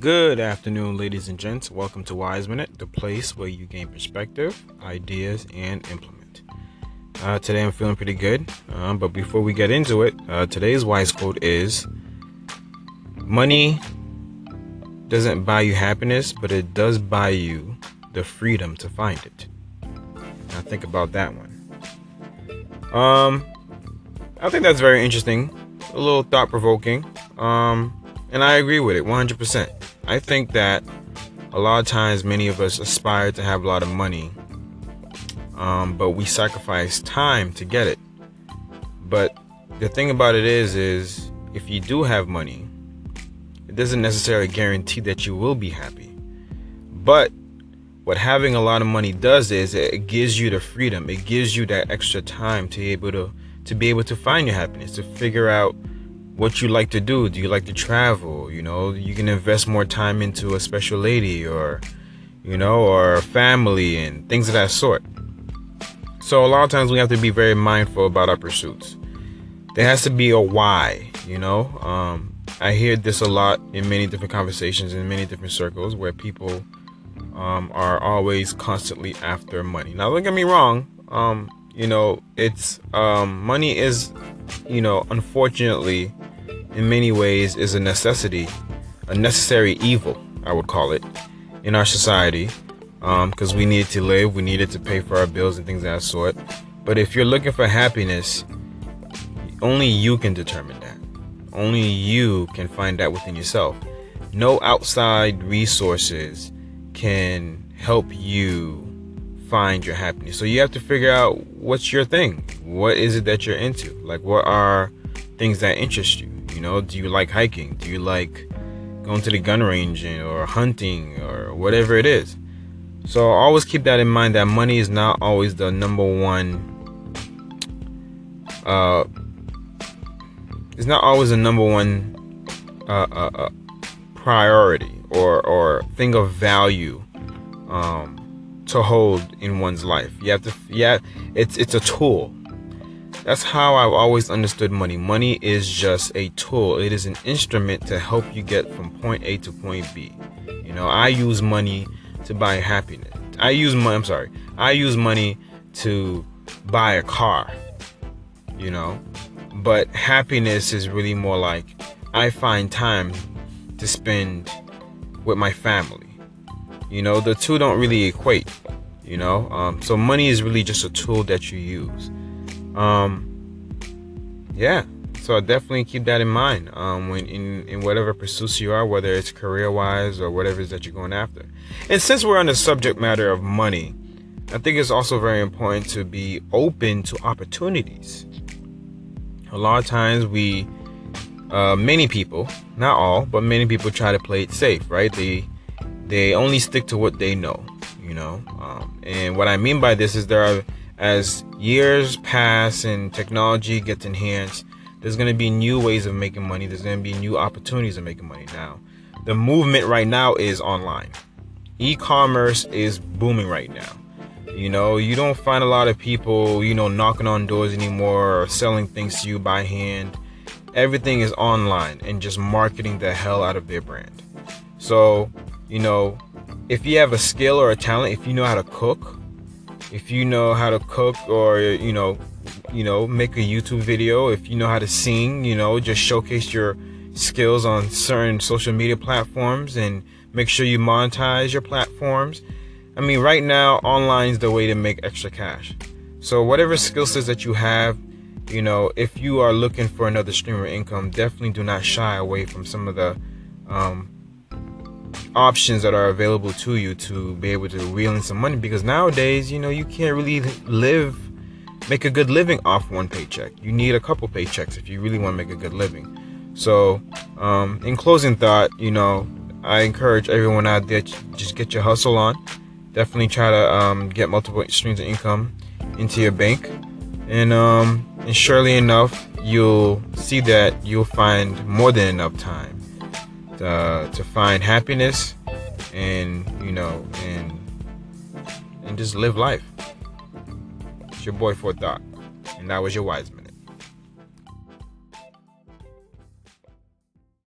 Good afternoon, ladies and gents. Welcome to Wise Minute, the place where you gain perspective, ideas, and implement. Uh, today I'm feeling pretty good, um, but before we get into it, uh, today's wise quote is Money doesn't buy you happiness, but it does buy you the freedom to find it. Now, think about that one. Um, I think that's very interesting, a little thought provoking, um, and I agree with it 100%. I think that a lot of times many of us aspire to have a lot of money, um, but we sacrifice time to get it. But the thing about it is, is if you do have money, it doesn't necessarily guarantee that you will be happy. But what having a lot of money does is it gives you the freedom. It gives you that extra time to be able to to be able to find your happiness, to figure out what you like to do. Do you like to travel? You know, you can invest more time into a special lady or, you know, or family and things of that sort. So a lot of times we have to be very mindful about our pursuits. There has to be a why, you know. Um, I hear this a lot in many different conversations in many different circles where people um, are always constantly after money. Now, don't get me wrong. Um, you know, it's um, money is, you know, unfortunately in many ways is a necessity, a necessary evil, I would call it, in our society. Because um, we needed to live, we needed to pay for our bills and things of that sort. But if you're looking for happiness, only you can determine that. Only you can find that within yourself. No outside resources can help you find your happiness. So you have to figure out what's your thing. What is it that you're into? Like, what are things that interest you? You know, do you like hiking? Do you like going to the gun range or hunting or whatever it is? So always keep that in mind that money is not always the number one uh it's not always a number one uh, uh, uh, priority or or thing of value um to hold in one's life. You have to yeah, it's it's a tool. That's how I've always understood money. Money is just a tool. It is an instrument to help you get from point A to point B. You know, I use money to buy happiness. I use money, I'm sorry. I use money to buy a car. You know, but happiness is really more like I find time to spend with my family. You know, the two don't really equate. You know, um, so money is really just a tool that you use. Um, yeah, so definitely keep that in mind um, when in, in whatever pursuits you are, whether it's career wise or whatever it is that you're going after. And since we're on the subject matter of money, I think it's also very important to be open to opportunities. A lot of times we, uh, many people, not all, but many people try to play it safe, right? They they only stick to what they know, you know. Um, and what I mean by this is there are as years pass and technology gets enhanced, there's going to be new ways of making money. There's going to be new opportunities of making money now. The movement right now is online. E-commerce is booming right now. You know, you don't find a lot of people, you know, knocking on doors anymore or selling things to you by hand. Everything is online and just marketing the hell out of their brand. So, you know, if you have a skill or a talent, if you know how to cook, if you know how to cook or you know you know make a youtube video if you know how to sing you know just showcase your skills on certain social media platforms and make sure you monetize your platforms. I mean right now online is the way to make extra cash. So whatever skill sets that you have you know if you are looking for another stream of income definitely do not shy away from some of the um, options that are available to you to be able to reel in some money because nowadays you know you can't really live make a good living off one paycheck. You need a couple paychecks if you really want to make a good living. So um, in closing thought you know i encourage everyone out there just get your hustle on. Definitely try to um, get multiple streams of income into your bank. And um, and surely enough you'll see that you'll find more than enough time uh, to find happiness and you know and and just live life. It's your boy for thought, and that was your wise man.